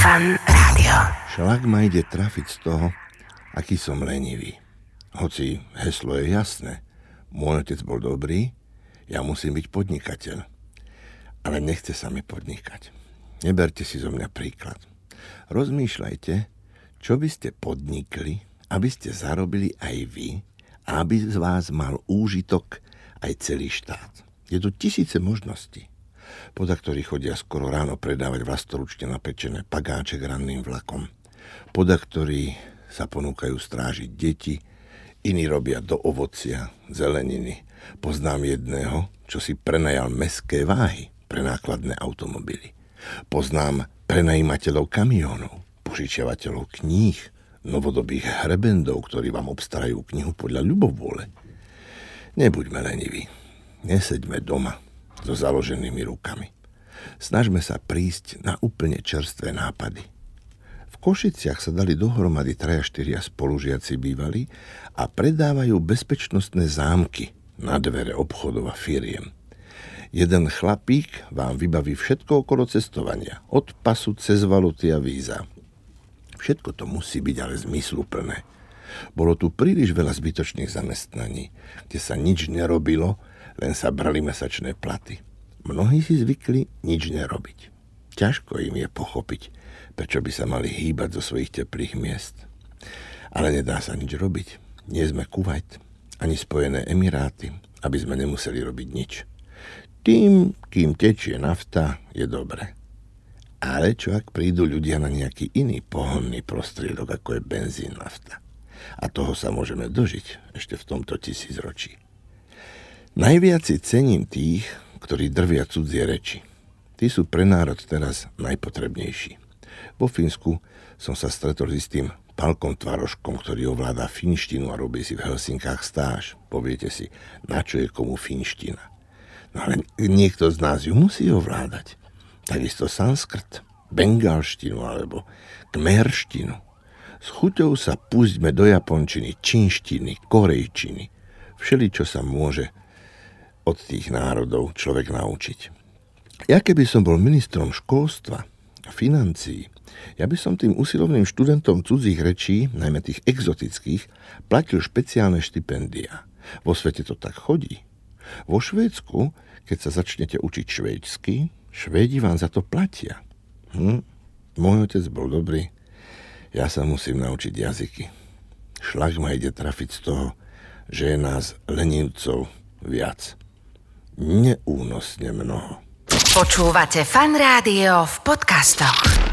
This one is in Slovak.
Fan Rádio. Šlak ma ide trafiť z toho, aký som lenivý. Hoci heslo je jasné. Môj otec bol dobrý, ja musím byť podnikateľ. Ale nechce sa mi podnikať. Neberte si zo mňa príklad. Rozmýšľajte, čo by ste podnikli, aby ste zarobili aj vy aby z vás mal úžitok aj celý štát. Je tu tisíce možností podľa ktorých chodia skoro ráno predávať vlastoručne napečené pagáček ranným vlakom, podľa ktorých sa ponúkajú strážiť deti, iní robia do ovocia, zeleniny. Poznám jedného, čo si prenajal meské váhy pre nákladné automobily. Poznám prenajímateľov kamionov, požičiavateľov kníh, novodobých hrebendov, ktorí vám obstarajú knihu podľa ľubovôle. Nebuďme leniví, neseďme doma, so založenými rukami. Snažme sa prísť na úplne čerstvé nápady. V Košiciach sa dali dohromady traja štyria spolužiaci bývali a predávajú bezpečnostné zámky na dvere obchodov a firiem. Jeden chlapík vám vybaví všetko okolo cestovania, od pasu cez valuty a víza. Všetko to musí byť ale zmysluplné. Bolo tu príliš veľa zbytočných zamestnaní, kde sa nič nerobilo len sa brali mesačné platy. Mnohí si zvykli nič nerobiť. Ťažko im je pochopiť, prečo by sa mali hýbať zo svojich teplých miest. Ale nedá sa nič robiť. Nie sme Kuwait, ani Spojené Emiráty, aby sme nemuseli robiť nič. Tým, kým tečie nafta, je dobre. Ale čo ak prídu ľudia na nejaký iný pohonný prostriedok, ako je benzín nafta? A toho sa môžeme dožiť ešte v tomto tisícročí. Najviac si cením tých, ktorí drvia cudzie reči. Tí sú pre národ teraz najpotrebnejší. Vo Fínsku som sa stretol s tým Palkom Tvaroškom, ktorý ovláda finštinu a robí si v Helsinkách stáž. Poviete si, na čo je komu finština. No ale niekto z nás ju musí ovládať. Takisto sanskrt, bengalštinu alebo kmerštinu. S chuťou sa pustíme do japončiny, čínštiny, korejčiny. Všeli, čo sa môže od tých národov človek naučiť. Ja keby som bol ministrom školstva a financií, ja by som tým usilovným študentom cudzích rečí, najmä tých exotických, platil špeciálne štipendia. Vo svete to tak chodí. Vo Švédsku, keď sa začnete učiť švédsky, Švédi vám za to platia. Hm? Môj otec bol dobrý, ja sa musím naučiť jazyky. Šlak ma ide trafiť z toho, že je nás lenivcov viac neúnosne mnoho. Počúvate fan rádio v podcastoch.